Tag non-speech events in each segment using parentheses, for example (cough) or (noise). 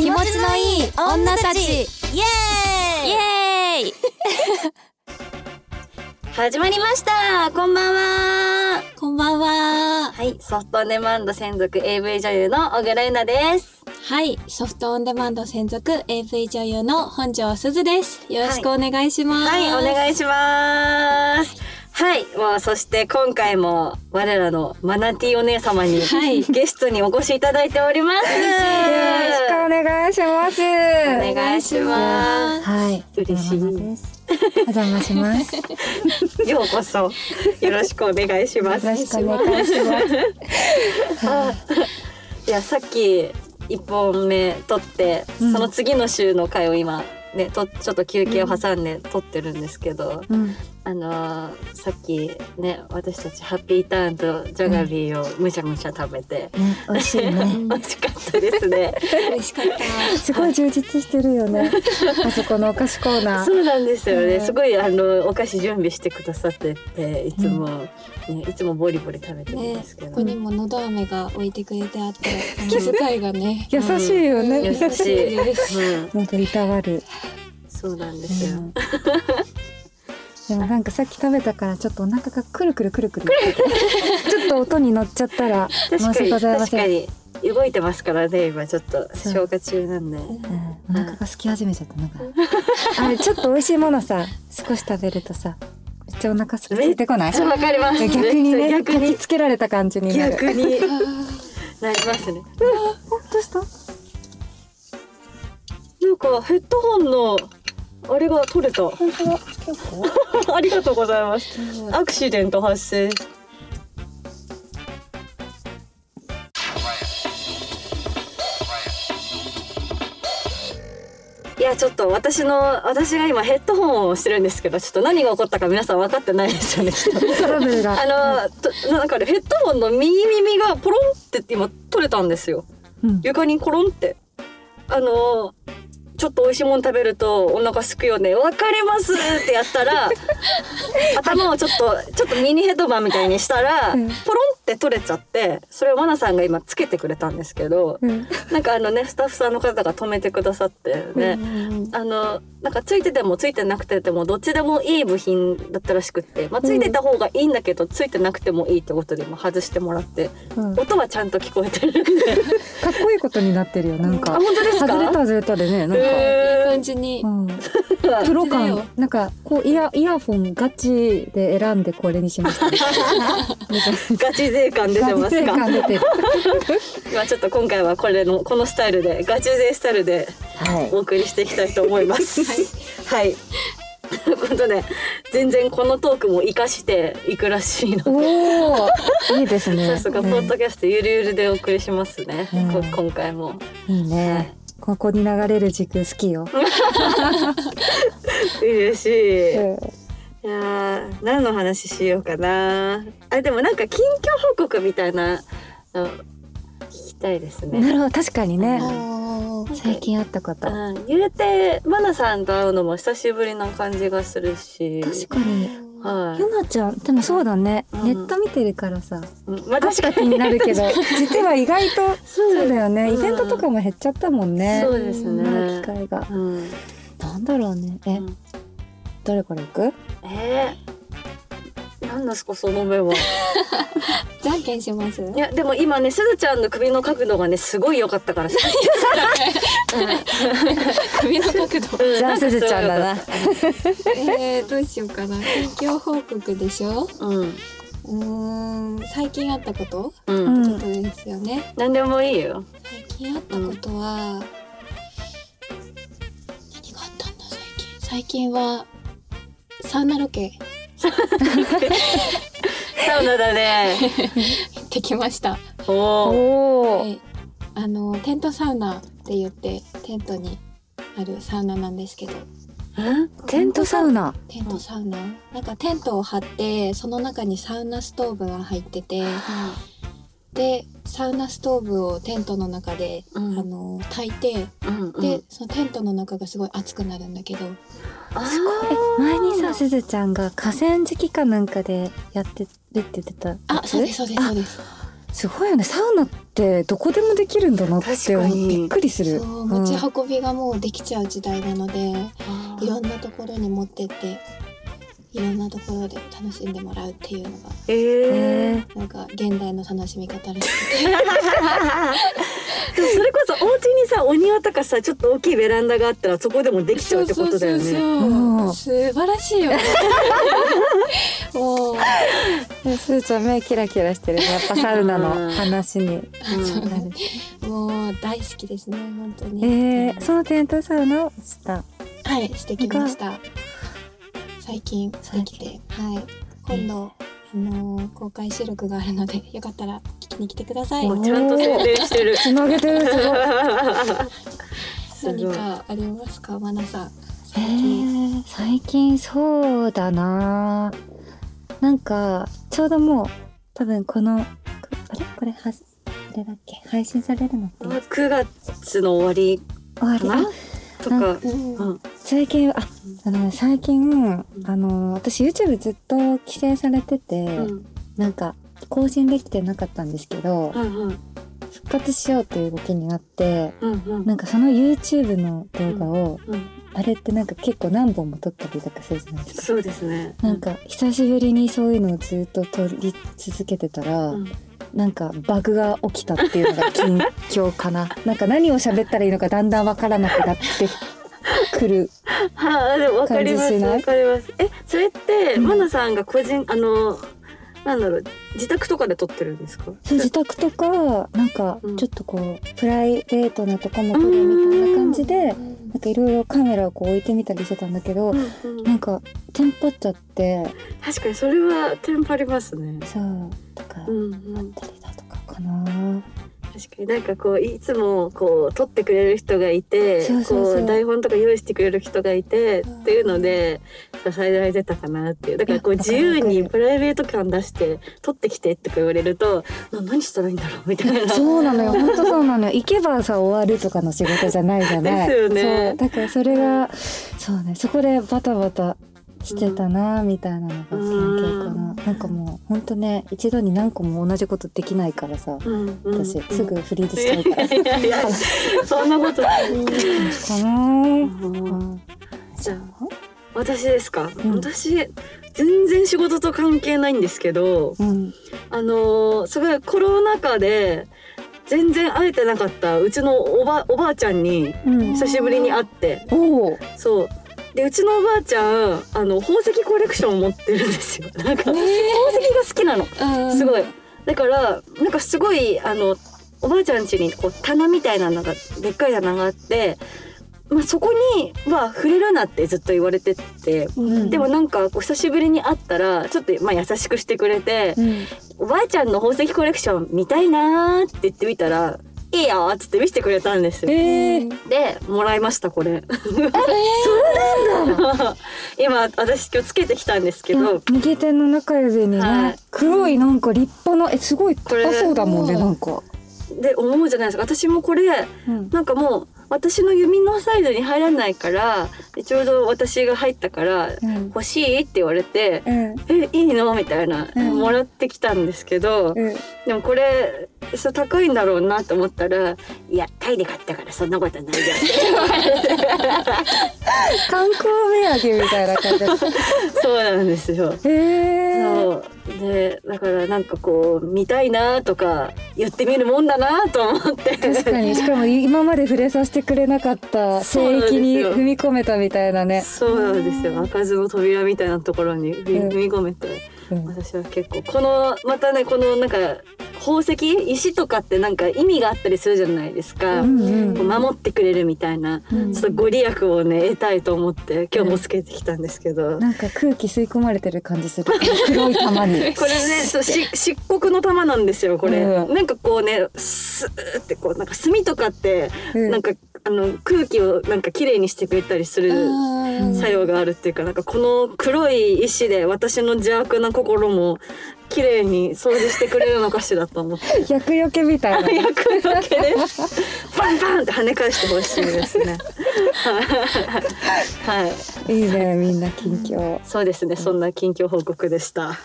気持ちのいい女たち。イエイ。エーイ。(laughs) 始まりました。こんばんは。こんばんは。はい、ソフトオンデマンド専属 AV 女優の小倉優奈です。はいソフトオンデマンド専属 AV 女優の本庄すずです。よろしくお願いします。はい、お願いします。はい、もうそして今回も我らのマナティお姉様に、はいゲストにお越しいただいております。よろしくお願いします。お願いします。はい。嬉しいです。お邪魔します。よようこそよろしくお願いします。ろしくお願いします。あいやさっき一本目撮って、うんその次の週の回を今ねとちょっと休憩を挟んで撮ってるんですけど、うん。あのーさっきね私たちハッピーターンとジャガビーをむしゃむしゃ食べて、ね、美味しいね。(laughs) 美味しかったですね。嬉しかったすごい充実してるよね。(laughs) あそこのお菓子コーナー。そうなんですよね。うんすごいあのお菓子準備してくださってていつも、ねいつもボリボリ食べてるんねですけど、ここにものど飴が置いてくれてあって気遣いがね優しいよね。優しい。優しいですうん、本当いたわる。そうなんですよ。うんでもなんかさっき食べたからちょっとお腹がくるくるくるくる。(laughs) ちょっと音に乗っちゃったら申し訳ございません。確かに動いてますからね今ちょっと消化中なんで。うんお腹が空き始めちゃったのかな。あれちょっと美味しいものさ少し食べるとさめっちゃお腹すいてこない？わかります。逆にね逆に焼き付けられた感じになる。逆にあ (laughs) なりますね。どうした？なんかヘッドホンのあれが取れた。本当だ。(laughs) ありがとうございます。ーアクシデント発生。いやちょっと私の私が今ヘッドホンをしてるんですけどちょっと何が起こったか皆さん分かってないですよねトラブルが。あのとなんかねヘッドホンの右耳がポロンって今取れたんですようん床にコロンってあのちょっと美味しいもの食べるとお腹すくよね。わかりますってやったら (laughs) 頭をちょっとちょっとミニヘッドバンみたいにしたら、うん。ポロンって取れちゃってそれをマナさんが今つけてくれたんですけど、うん。なんかあのねスタッフさんの方が止めてくださってね、あのなんかついててもついてなくてもどっちでもいい部品だったらしくって、まあ、ついてた方がいいんだけど、ついてなくてもいいってことで今外してもらってうん音はちゃんと聞こえてる (laughs) かっこいいことになってるよなんあか。本当ですか？外れた外れたでねなんか。いいえ感じにうん、プーロ感なんかこうイヤイヤフォンガチで選んでこれにしました、ね。(laughs) ガチ勢感出てますガチか感出てる。(laughs) まあちょっと今回はこれのこのスタイルでガチ勢スタイルではい。お送りしていきたいと思います。はい。ということで全然このトークも活かしていくらしいので。いいですね。さすがポッドキャストゆるゆるでお送りしますね。うんこ今回も。うんいいね。ここに流れる軸好きよ。(laughs) 嬉しい。いうんやー何の話しようかな。あでもなんか近況報告みたいなたいですね。なるほど確かにね。最近あったこと。うん、言うてマナさんと会うのも久しぶりな感じがするし。確かに。はい。ゆなちゃんでもそうだね、うんネット見てるからさうんまあ確か気になるけど (laughs) 実は意外とそうだよね、うんイベントとかも減っちゃったもんねそうですね。機会がうん。なんだろうねえ、うんどれから行く？えー、何ですかその目は。(laughs) じゃんけんします？いやでも今ねすずちゃんの首の角度がねすごい良かったから。首の角度。うん。じゃあすずちゃんだな。えー、どうしようかな。近況報告でしょ？うん。うーん最近あったこと？う。うんんことですよね。何でもいいよ。最近あったことは、何があったんだ最近？最近はサウナロケサウナだね。行ってきました。おお。はい。あのテントサウナって言ってテントにあるサウナなんですけど。テントサウナ？テントサウナ、なんかテントを張ってその中にサウナストーブが入っててでサウナストーブをテントの中で、うん。あの焚いてうんうん。で、そのテントの中がすごい熱くなるんだけど。あえ前にさすずちゃんが河川敷かなんかでやってるって言ってた。あそうですそうですそうです。すごいよね。サウナってどこでもできるんだなってびっくりする。そう持ち運びがもうできちゃう時代なので、いろんなところに持ってっていろんなところで楽しんでもらうっていうのがええー。なんか現代の楽しみ方らしくて。(laughs) でもそれこそお家にさお庭とかさちょっと大きいベランダがあったらそこでもできちゃうってことだよね。うん素晴らしいよ。ね (laughs) もう。ー、すーちゃん目キラキラしてる。ねやっぱサウナの話に。うんそうなるもう大好きですね本当に。えー、そのテントサウナをした。はいしてきました最近してきてはい。今度あのー公開収録があるので (laughs) よかったら聞きに来てください。もうちゃんと宣伝してる。(laughs) つなげてる (laughs) 何かありますか？マナさん。え最近、ー、最近そうだな。なんかちょうどもう多分このくあれ？これはじあれだっけ？配信されるのって。9月の終わり終わり？とか。うん。うん最近ああのね最近あの私 YouTube ずっと規制されてて、うん。なんか更新できてなかったんですけど、うんうん復活しようっていう動きになってうんうん。なんかその YouTube の動画を、うんあれってなんか結構何本も撮ったりとかするじゃないですか。そうですね。なんか久しぶりにそういうのをずっと撮り続けてたら、うん。なんかバグが起きたっていうのが近況かな。なんか何を喋ったらいいのかだんだんわからなくなって (laughs) くる。はあでもわかります。わかります。えそれって、うん。マナさんが個人あのなんだろう自宅とかで撮ってるんですか？そう自宅とかなんかうん。ちょっとこうプライベートなとこも撮るみたいな感じでなんかいろいろカメラをこう置いてみたりしてたんだけどうんうん。なんかテンパっちゃって。確かにそれはテンパりますね。そう。とかうんうん。あったりだとかかな確かになんかこういつもこう撮ってくれる人がいてそうそうそう。こう台本とか用意してくれる人がいてうん。っていうので支えられてたかなっていう。だからこう自由にプライベート感出して撮ってきてって言われるとな何したらいいんだろうみたいな。そうなのよ。本当そうなのよ。行けばさ終わるとかの仕事じゃないじゃない。(laughs) ですよね。そう。だからそれがそうね。そこでバタバタしてたなみたいなのが近況かな、なんかもう本当ね一度に何個も同じことできないからさうんうん私すぐフリーズしちゃうから、いやいやそんなことない。かな。うん。じゃあ私ですか、うん私全然仕事と関係ないんですけどうん。あのーすごいコロナ禍で全然会えてなかったうちのおばおばあちゃんにうん。久しぶりに会って。そうでうちのおばあちゃんあの宝石コレクションを持ってるんですよ。なんか宝石が好きなの。うん。すごい。だからなんかすごいあのおばあちゃん家にこう棚みたいなのがでっかい棚があって、まあ、そこには触れるなってずっと言われててうん。でもなんかこう久しぶりに会ったらちょっとまあ優しくしてくれてうん「おばあちゃんの宝石コレクション見たいな」って言ってみたら「いいよ」っつって見せてくれたんですよ。えー、でもらいましたこれ。今私今日つけてきたんですけど。右手の中指にね、はい。黒いなんか立派なえすごい高そうだもんねなんか、で思うじゃないですか。私もこれうん、なんかもう私の指のサイズに入らないからでちょうど私が入ったからうん。欲しいって言われてうん「えいいの?」みたいな、うん。もらってきたんですけど、うん。でもこれそう高いんだろうなと思ったら「いやタイで買ったからそんなことないよ」観光土産みたいな感じ。(laughs) そうなんですよ。えー、そう。でだからなんかこう見たいなとか言ってみるもんだなと思って。確かに。しかも今まで触れさせてくれなかった聖域に踏み込めたみたいなね。そうなんですよ。開かずの扉みたいなところに踏み込めて、うん私は結構このまたねこのなんか宝石石とかってなんか意味があったりするじゃないですか、うんうん。守ってくれるみたいな、うん。ちょっとご利益をね得たいと思って今日もつけてきたんですけど、なんか空気吸い込まれてる感じする。黒い玉に。(laughs) これねそうし漆黒の玉なんですよこれ、うん。なんかこうねスーってこうなんか炭とかって、うん。なんかあの空気をなんか綺麗にしてくれたりするうん作用があるっていうかなんかこの黒い石で私の邪悪な心も綺麗に掃除してくれるのかしらと思って。(laughs) 厄除けみたいな (laughs) 役だけでパンパンって跳ね返してほしいですね。(laughs) はい、いいねみんな近況そうですね。そんな近況報告でした。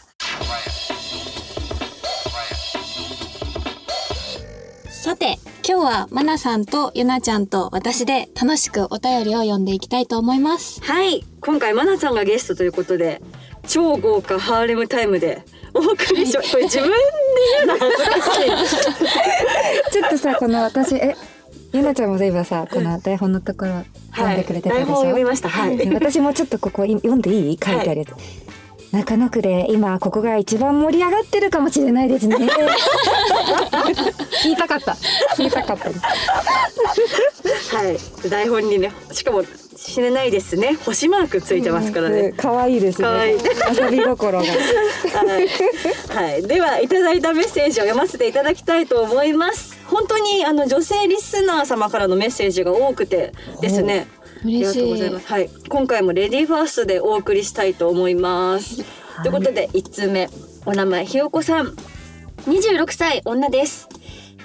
さて今日はまなさんとゆなちゃんと私で楽しくお便りを読んでいきたいと思います。はい。今回まなちゃんがゲストということで超豪華ハーレムタイムでお送りしまこれ自分で言うの。恥ずかしいちょっとさこの私えゆなちゃんもそういえばさこの台本のところ読んでくれてたでしょ、台本を読みました。はい。私もちょっとここい読んでいい？書いてあるやつ、中野区で今ここが一番盛り上がってるかもしれないですね。言いたかった。言いたかった。はい。台本にねしかも死ねないですね。星マークついてますからね、可愛いですね。可愛い。遊び心が。(laughs) はい、はい、ではいただいたメッセージを読ませていただきたいと思います。本当にあの女性リスナー様からのメッセージが多くてですねあり嬉がとうごしいざいます。はい、今回もレディーファーストでお送りしたいと思います。ということで一通目お名前ひよこさん、26歳女です。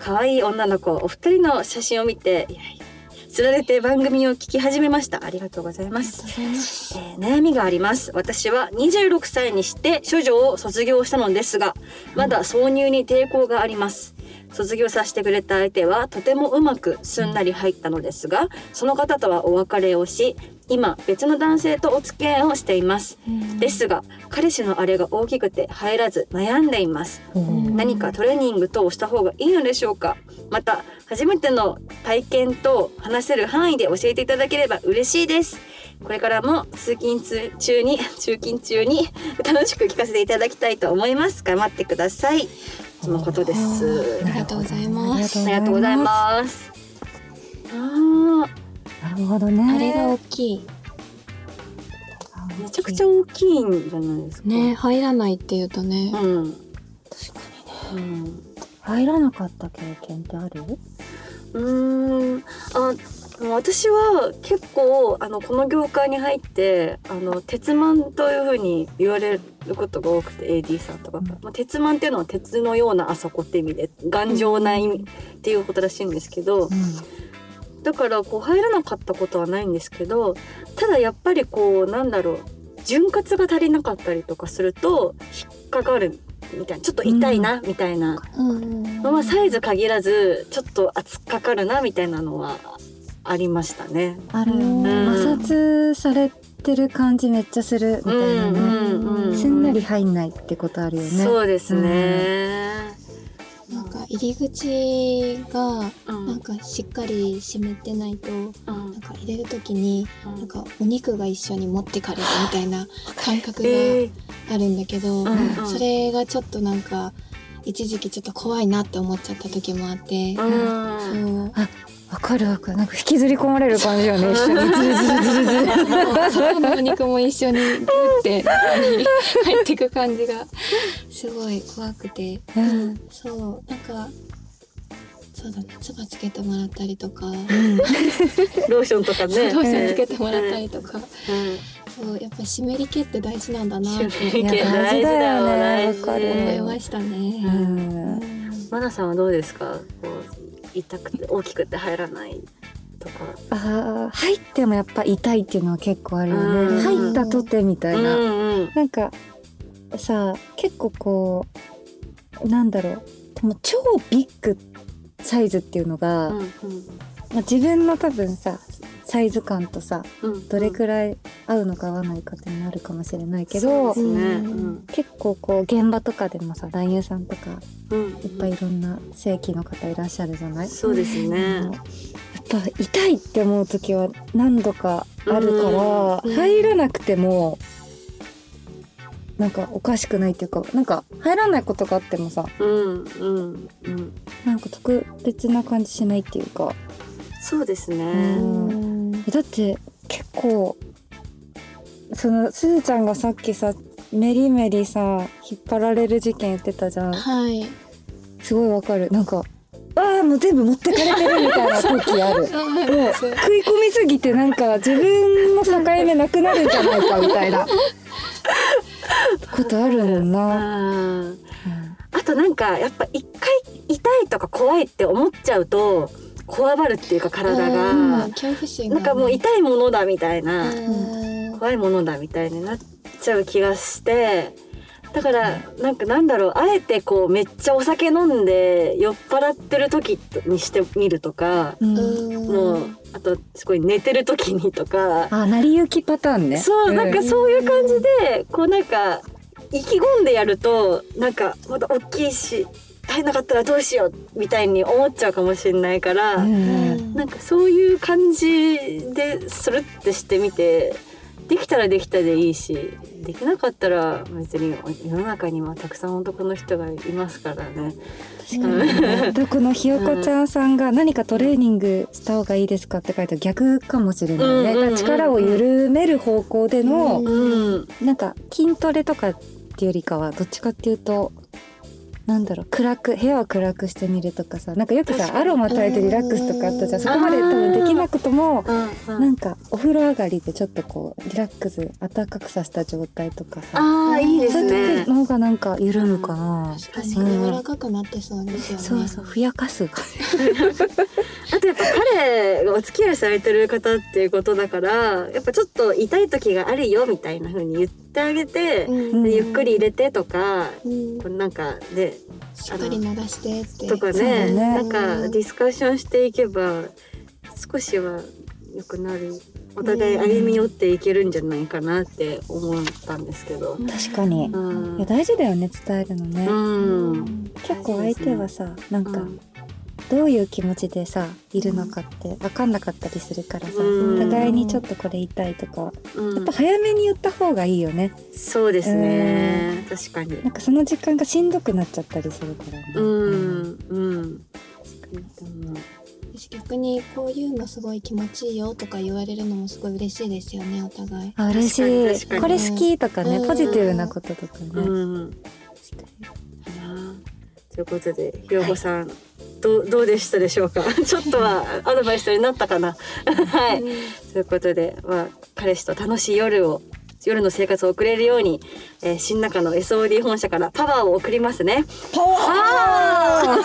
可愛い女の子お二人の写真を見ていやいやつられて番組を聞き始めました。ありがとうございます。えー悩みがあります私は26歳にして処女を卒業したのですがまだ挿入に抵抗があります卒業させてくれた相手はとてもうまくすんなり入ったのですがその方とはお別れをし今別の男性とお付き合いをしています。ですが彼氏のあれが大きくて入らず悩んでいます。うん。何かトレーニング等をした方がいいのでしょうか？また初めての体験と話せる範囲で教えていただければ嬉しいです。これからも通勤通中に通勤中に楽しく聞かせていただきたいと思います。頑張ってくださいとのことです。ありがとうございます。ありがとうございます。あなるほどね。あれが大きい。ーめちゃくちゃ大きいんじゃないですか。ね入らないっていうとね。うん。確かにね。うん。入らなかった経験ってある？うーん。あ私は結構あのこの業界に入ってあの鉄マンというふうに言われることが多くて AD さんとか。が、まあ、鉄マンっていうのは鉄のようなあそこって意味で頑丈な意味っていうことらしいんですけどだからこう入らなかったことはないんですけどただやっぱりこうなんだろう潤滑が足りなかったりとかすると引っかかるみたいなちょっと痛いなみたいな。うん。まあ、サイズ限らずちょっと厚っかかるなみたいなのはありましたね。ある。うん。摩擦されてる感じめっちゃするみたいなね、うんすんなり入んないってことあるよね。そうですね。なんか入り口がうん。なんかしっかり閉めてないとうん。なんか入れる時にうん。なんかお肉が一緒に持ってかれるみたいな感覚えがあるんだけど、うんうん。それがちょっとなんか一時期ちょっと怖いなって思っちゃった時もあって、ーうん。そうわかるわかる。なんか引きずり込まれる感じよね (laughs) 一緒に。ズルズルズルズルそこのお肉も一緒にグッて入っていく感じがすごい怖くて、うん。そうなんかそうだね唾つけてもらったりとか、ローションとかね。ローションつけてもらったりとか、うん。そうやっぱ湿り気って大事なんだなって。湿り気大事だよねわかる。思いましたね。うんうん。マナさんはどうですか？こう痛くて大きくて入らないとか。あー入ってもやっぱ痛いっていうのは結構あるようん。ね入ったとてみたいな、うんうんなんかさ結構こうなんだろう。でも超ビッグサイズっていうのが、うんまあ、自分の多分さサイズ感とさうん。どれくらい合うのか合わないかっていうのもあるかもしれないけど、そうですね。ううん。ん結構こう現場とかでもさ男優さんとかうん。いっぱいいろんな正規の方いらっしゃるじゃない、そうですあねの。やっぱ痛いって思う時は何度かあるから、うん。入らなくてもなんかおかしくないっていうかなんか入らないことがあってもさうん。うん。うん。なんか特別な感じしないっていうかそうですうね。だって結構そのすずちゃんがさっきさメリメリさ引っ張られる事件言ってたじゃん。はい。すごいわかる。なんかあーもう全部持ってかれてるみたいな (laughs) 時ある。そうもう食い込みすぎてなんか自分の境目なくなるんじゃないかみたいな。ことあるもんな。うん。あとなんかやっぱ一回痛いとか怖いって思っちゃうとこわばるっていうか体うんが。なんかもう痛いものだみたいな。うん。怖いものだみたいになっちゃう気がして。だからなんかなんだろう。あえてこうめっちゃお酒飲んで酔っ払ってる時にしてみるとか、うん。もうあとすごい寝てる時にとか、あ成り行きパターンね。そうなんかそういう感じでこうなんか意気込んでやるとなんかまだ大きいし入んなかったらどうしようみたいに思っちゃうかもしれないから、うん。なんかそういう感じでするってしてみてできたらできたでいいしできなかったら別に世の中にはたくさん男の人がいますからね。確かに (laughs) このひよこちゃんさんが何かトレーニングした方がいいですかって書いて逆かもしれないね、うんうん力を緩める方向での、うん、なんか筋トレとかっていうよりかはどっちかっていうとなんだろう暗く部屋を暗くしてみるとかさなんかよくさアロマ焚いてリラックスとかあったじゃん。うん。そこまで多分できなくともうんなんかお風呂上がりでちょっとこうリラックス暖かくさせた状態とかさ。ああいいでそうすねいう時。の方がなんか緩むかな、確かに。柔らかくなってそうですよね。そうそうふやかす感 (laughs) あとやっぱ彼がお付き合いされてる方っていうことだからやっぱちょっと痛い時があるよみたいな風に言ってあげて、うん。でゆっくり入れてとか、うん。なんかでしっかり流してって。とかねね。なんかディスカッションしていけば少しは良くなる。お互い歩み寄っていけるんじゃないかなって思ったんですけど。確かに、うん。いや大事だよね伝えるのね、うん。結構相手はさなんかうんどういう気持ちでさいるのかって分かんなかったりするからさ、うん。互いにちょっとこれ言いたいとかうん。やっぱ早めに言った方がいいよね。そうですね。確かに。なんかその時間がしんどくなっちゃったりするからね、うん。うん。私逆にこういうのすごい気持ちいいよとか言われるのもすごい嬉しいですよねお互い。あ嬉しい。確かに確かに。これ好きとかね、うん。ポジティブなこととかね、うんということでひろこさん、どうどうでしたでしょうか？ちょっとはアドバイスになったかな？はい、ということで、まあ、彼氏と楽しい夜を夜の生活を送れるように、えー新中の SOD 本社からパワーを送りますね。パワー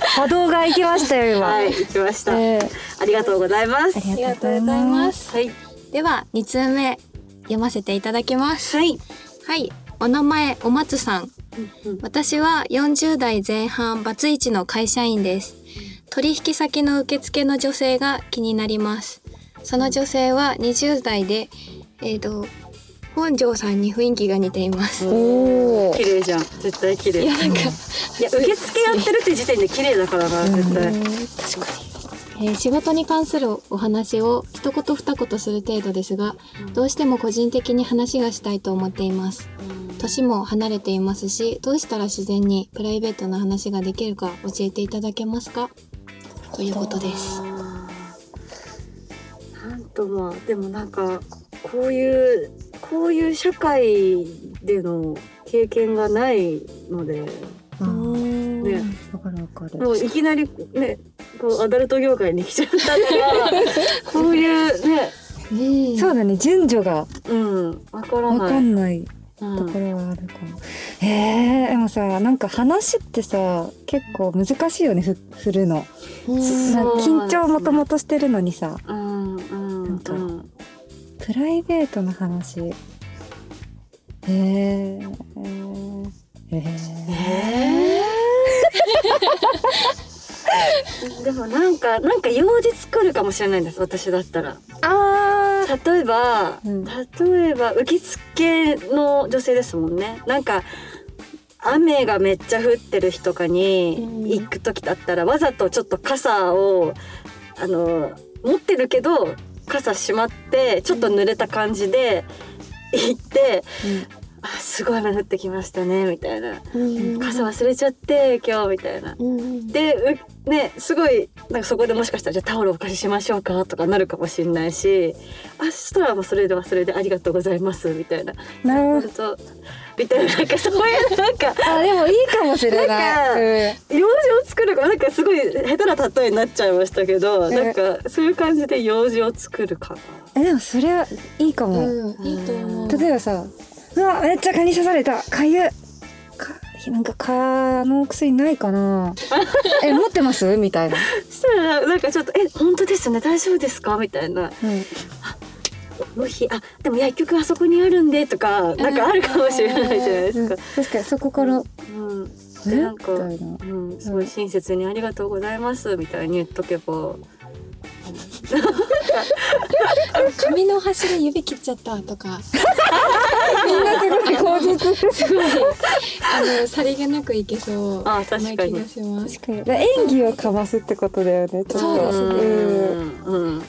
波動が行きましたよ今、はい、行きました。えーありがとうございます。あありりがとうございまますす。はい、では2通目読ませていただきます。はい、はい、お名前お松さん。うん私は40代前半バツイチの会社員です。取引先の受付の女性が気になります。その女性は20代で、えっ、と本庄さんに雰囲気が似ています。おお綺麗じゃん、絶対綺麗。いや、なんか、受付やってるって時点で綺麗だからな、絶対。えー仕事に関するお話を一言二言する程度ですが、どうしても個人的に話がしたいと思っています。年も離れていますし、どうしたら自然にプライベートな話ができるか教えていただけますか？ということです。なんとまあでもなんかこういうこういう社会での経験がないので、うん。ね、わかるわかる。もういきなりねこうアダルト業界に来ちゃったからこういうねうんそうだね順序がうんわからわない。かんないうんところはあるかも。えー、でもさなんか話ってさ結構難しいよねふ振るの。うん緊張もともとしてるのにさうんうんなんかうんプライベートな話。えー、えー、え (laughs) でもなんかなんか用事作るかもしれないんです私だったら。ー、あー。例えば、うん。例えば受付の女性ですもんね。なんか雨がめっちゃ降ってる日とかに行く時だったら、わざとちょっと傘をあの持ってるけど傘しまってちょっと濡れた感じで行って「あすごい雨降ってきましたね」みたいなうん「傘忘れちゃって今日」みたいな。うんでうねすごいなんかそこでもしかしたらじゃあタオルお借りしましょうかとかなるかもしれないしあそしたらもうそれではそれでありがとうございますみたいななるほど。みたいななんかそういうなんかあでもいいかもしれなんかない。うん用事を作るかなんかすごい下手な例えになっちゃいましたけどなんかそういう感じで用事を作るかな。えでもそれはいいかも。うんいいと思う。例えばさ「うわめっちゃ蚊に刺された。かゆ。っかなんか蚊の薬ないかな。(laughs) え持ってます?」みたいな、そしたらなんかちょっと「え本当ですね。大丈夫ですか?」みたいな。うん、無比あでも薬局あそこにあるんでとかなんかあるかもしれないじゃないですか。確かにそこから。うん、え？でなんか、うん、すごい親切にありがとうございます。みたいに言っとけば。(laughs) 髪の端で指切っちゃったとか (laughs) みんなすごい口実すごいあのさりげなくいけそう。あ確かに。な気がします。確かに。演技をかますってことだよね。ちょっとそう。ですねうん。うん。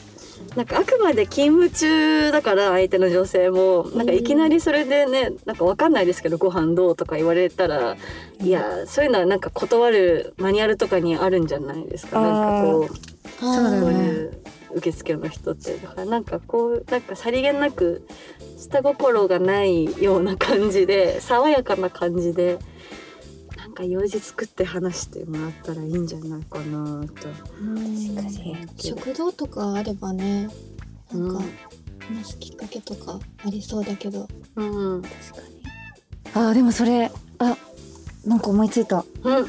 なんかあくまで勤務中だから相手の女性もなんかいきなりそれでねなんかわかんないですけどご飯どうとか言われたらいやそういうのはなんか断るマニュアルとかにあるんじゃないですか。なんかこう。そうだね。そういう受付の人って。だからなんかこうなんかさりげなく下心がないような感じで爽やかな感じでなんか用事作って話してもらったらいいんじゃないかなと。確かに。食堂とかあればねなんかうん。話すきっかけとかありそうだけど。うん、うん、あーでもそれあなんか思いついた。今の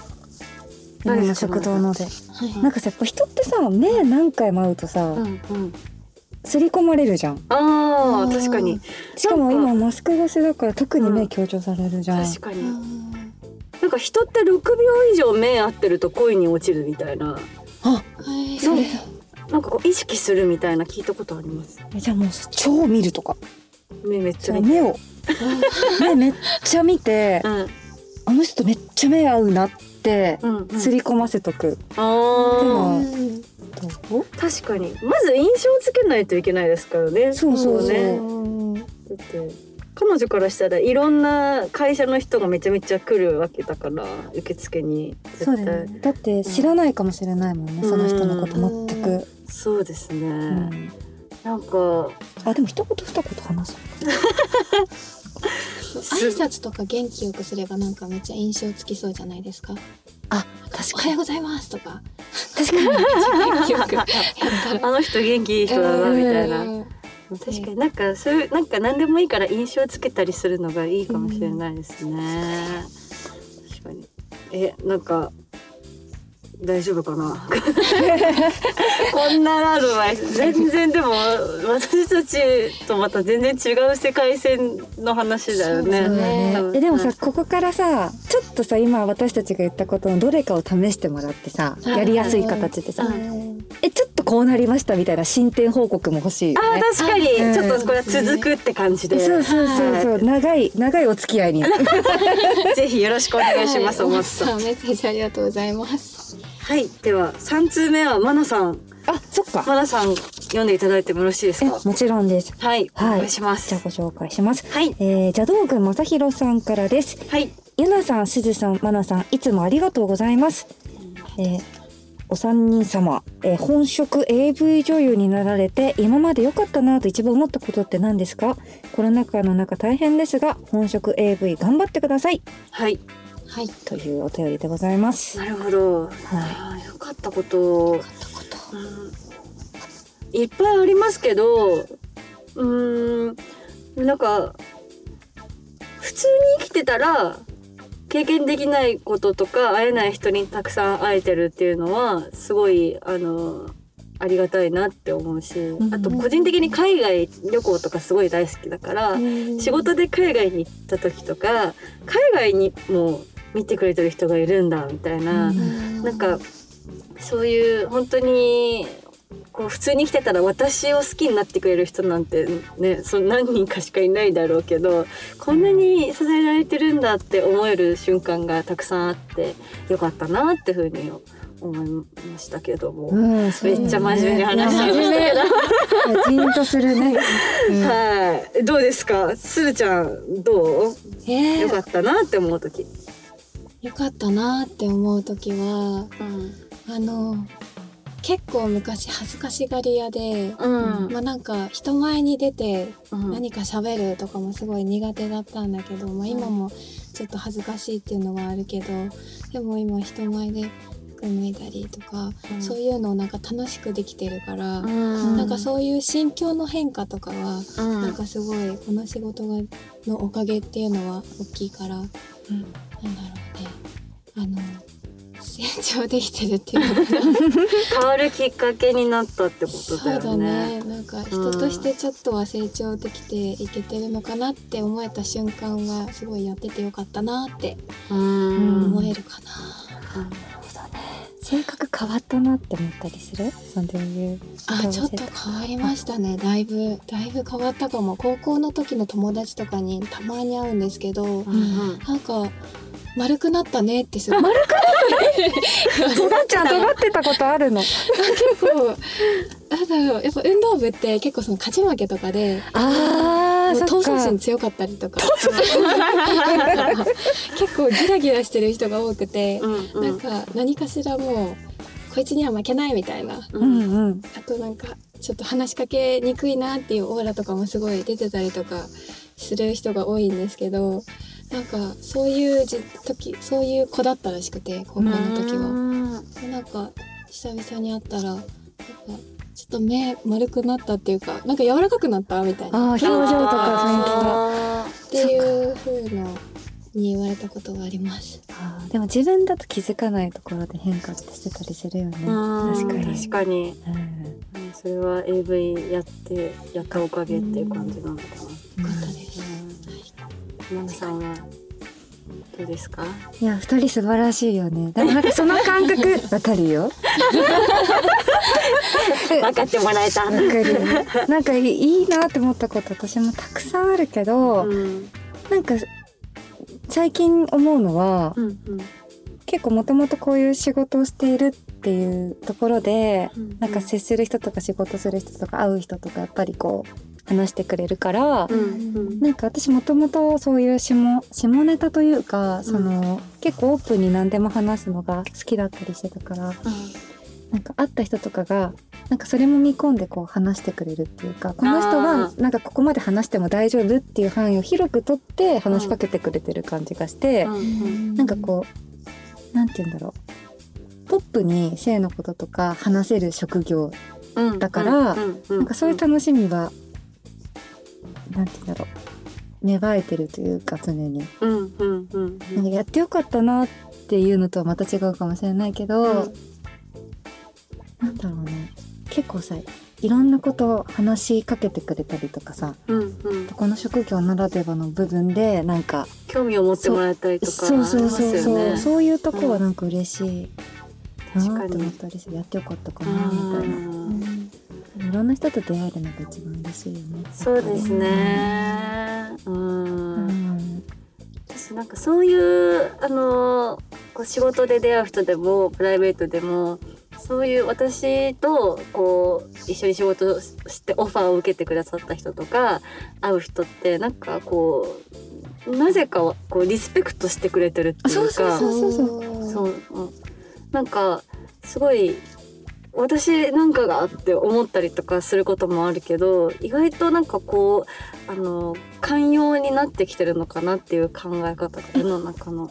何ですか食堂ので。はいなんかさやっぱ人ってさ目何回も会うとさうんうん、刷り込まれるじゃん。ああ確かに。しかも今マスク越しだから特に目強調されるじゃん、確かに。うんなんか人って6秒以上目合ってると恋に落ちるみたいな。はいそうなんかこう意識するみたいな聞いたことあります。えじゃあもう超見るとか。目めっちゃ見て。目を。目めっちゃ見てうん。あの人めっちゃ目合うなってうんうん。刷り込ませとく、あうんう？ん確かに。まず印象つけないといけないですからね。そうそうそう。ねうんだって彼女からしたらいろんな会社の人がめちゃめちゃ来るわけだから受付に。絶対。そうだよね。だって知らないかもしれないもんね、その人のこと全く、そうですね、うん。なんかあでも一言二言話す (laughs) 挨拶とか元気よくすればなんかめっちゃ印象つきそうじゃないですか？あお確はようございますとか。確かに。あの人元気いい人だなみたいな。うん。確かに。なんかそういうなんか何でもいいから印象つけたりするのがいいかもしれないですね。確かに。えなんか大丈夫かな？(laughs) こんなアドバイス全然でも私たちとまた全然違う世界線の話だよね。ね。多分えでもさここからさちょっとさ今私たちが言ったことのどれかを試してもらってさはい。やりやすい形でさうんえちょっとこうなりましたみたいな進展報告も欲しいね。ー確かに、うん。ちょっとこれは続くって感じで、そうそうそうそう。長い長いお付き合いに。(laughs) ぜひよろしくお願いします。はい。お松さん。メッセージありがとうございますはい、では三通目はマナさん。あそっか。マナさん読んでいただいてもよろしいですか？えもちろんです。はい、はい。お願いします。じゃあご紹介します。はい、えー、邪道軍正弘さんからです。はい、ゆなさん、すずさん、まなさん、いつもありがとうございます。えーお三人様、えー本職 AV 女優になられて今まで良かったなと一番思ったことって何ですか？コロナ禍の中大変ですが本職 AV 頑張ってください。はい、はいというお便りでございます。なるほど。はあーよかったこと。買ったことうんいっぱいありますけど、うーん、なんか。普通に生きてたら。経験できないこととか会えない人にたくさん会えてるっていうのはすごいあのありがたいなって思うし、んあと個人的に海外旅行とかすごい大好きだから、仕事で海外に行った時とか海外にも見てくれてる人がいるんだみたいな、うんなんかそういう本当にこう普通に生きてたら私を好きになってくれる人なんてねその何人かしかいないだろうけどこんなに支えられてるんだって思える瞬間がたくさんあってよかったなっていうふうに思いましたけども。うん、めっちゃ真面目に話しちゃいましたけど。ジーンとするね。う (laughs) んはい、どうですか、するちゃん、どう？えーよかったなって思う時。よかったなって思う時はうん。あの結構昔恥ずかしがり屋で、うん。まあなんか人前に出てうん。何か喋るとかもすごい苦手だったんだけど、まあ、今もちょっと恥ずかしいっていうのはあるけどでも今人前で服脱いだりとか、うん。そういうのをなんか楽しくできてるから、うん。なんかそういう心境の変化とかは、うん。なんかすごいこの仕事がのおかげっていうのは大きいから、なんだろうね。あの成長できてるっていうのかな。(laughs) 変わるきっかけになったってことそうだよだね。ねなんか人としてちょっとは成長できていけてるのかなって思えた瞬間がすごいやっててよかったなってうん。思えるかな、性格変わったなって思ったりする？そういうあちょっと変わりましたね。だいぶだいぶ変わったかも。高校の時の友達とかにたまに会うんですけど、うんうん。なんか丸くなったねってすごい。(laughs) 尖っちゃん尖ってたことあるの？(laughs) 結構なんだろう。やっぱ運動部って結構その勝ち負けとかであもう闘争心強かったりとか。結構ギラギラしてる人が多くて、うんなんか何かしらもうこいつには負けないみたいな。ううんんうん。あとなんかちょっと話しかけにくいなっていうオーラとかもすごい出てたりとかする人が多いんですけどなんかそういうじ時そういう子だったらしくて高校の時は。でなんか久々に会ったらなんかちょっと目丸くなったっていうかなんか柔らかくなったみたいな。表情とかあっていう風なに言われたことがあります。でも自分だと気づかないところで変化ってしてたりするよね。ー。確かに。確かに。うん。うんそれは AV やってやったおかげっていう感じなのかな。よかったです。マナさんは？どうですか？いや二人素晴らしいよね。でもなんかその感覚 (laughs) わかるよ。(laughs) 分かってもらえた。なんかいいいなって思ったこと私もたくさんあるけど、うん。なんか最近思うのはうんうん。結構もともとこういう仕事をしているっていうところでうん。なんか接する人とか仕事する人とか会う人とかやっぱりこう話してくれるからうん。うんなんか私もともとそういう下下ネタというかその、結構オープンに何でも話すのが好きだったりしてたからなんか会った人とかがなんかそれも見込んでこう話してくれるっていうかこの人あはなんかここまで話しても大丈夫っていう範囲を広く取って話しかけてくれてる感じがして、うんうん。なんかこうなんて言うんだろう。ポップに性のこととか話せる職業うんだからうんうん。なんかそういう楽しみがなんて言うんだろう。芽生えてるというか常に。うんうんうんなんかやってよかったなっていうのとはまた違うかもしれないけど、うん。なんだろうね。結構さいろんなことを話しかけてくれたりとかさうんうん。この職業ならではの部分でなんか興味を持ってもらえたりとかそうそうそうそう、ね。そういうとこはなんか嬉しいな確かにって思ったりするやってよかったかなみたいな。うんいろんな人と出会えるのが一番嬉しいよね。そうですね。ううん。ん私なんかそういうあのこう仕事で出会う人でもプライベートでもそういう私とこう一緒に仕事をしてオファーを受けてくださった人とか会う人ってなんかこうなぜかこうリスペクトしてくれてるっていうかそうそうそうそう、う。ん、なんかすごい私なんかがって思ったりとかすることもあるけど意外となんかこうあの寛容になってきてるのかなっていう考え方が世の中の。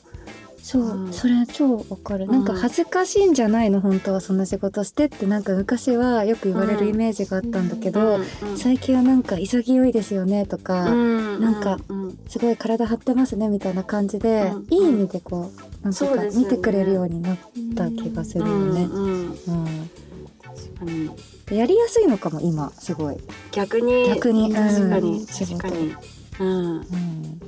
そう、うん。それ超わかる、なんか恥ずかしいんじゃないの本当はそんな仕事してって。なんか昔はよく言われるイメージがあったんだけど、うん最近はなんか潔いですよねとか、うんなんかうん。すごい体張ってますねみたいな感じで、うんいい意味でこうなんていうか見てくれるようになった気がするよね。うん確かやりやすいのかも今すごい。逆に逆に確かうんに確かに、うん、うん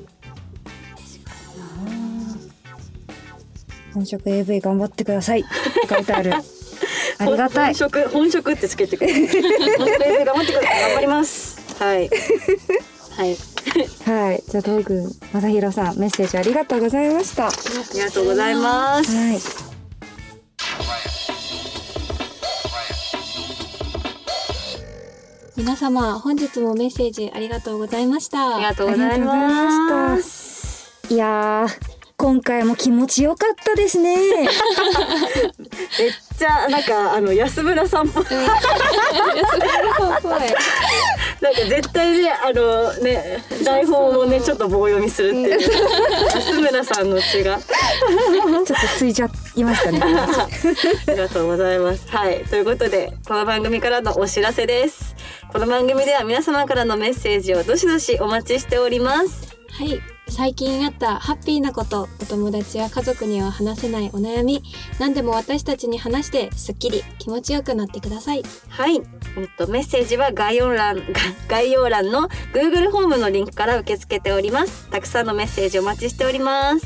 本職 AV 頑張ってください書いてある。(laughs) ありがたい本。職本職ってつけてくれ (laughs) AV 頑張ってください。頑張ります。はい。はい。はい、じゃあ道具正弘さんメッセージありがとうございました。はありがとうございます。い。皆様本日もメッセージありがとうございましたありがとうございま。ますいやー今回も気持ちよかったですね。めっちゃなんかあの安村さんっぽい。そうそうなんか絶対ねあのね台本をねちょっと棒読みするっていう安村さんの血が。ちょっとついちゃいましたね。(laughs) ありがとうございます。はい。ということで、この番組からのお知らせです。この番組では皆様からのメッセージをどしどしお待ちしております。はい。最近あったハッピーなことお友達や家族には話せないお悩み何でも私たちに話してすっきり気持ちよくなってください。はい、えっと、メッセージは概要欄が (laughs) 概要欄の Google ホームのリンクから受け付けております。たくさんのメッセージお待ちしております。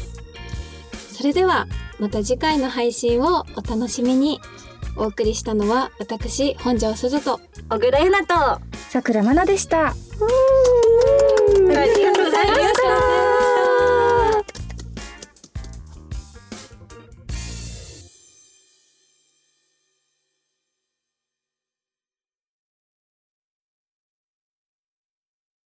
それではまた次回の配信をお楽しみにお送りしたのは私本庄すずと小倉優奈とさくらまなでした。ありがとうございました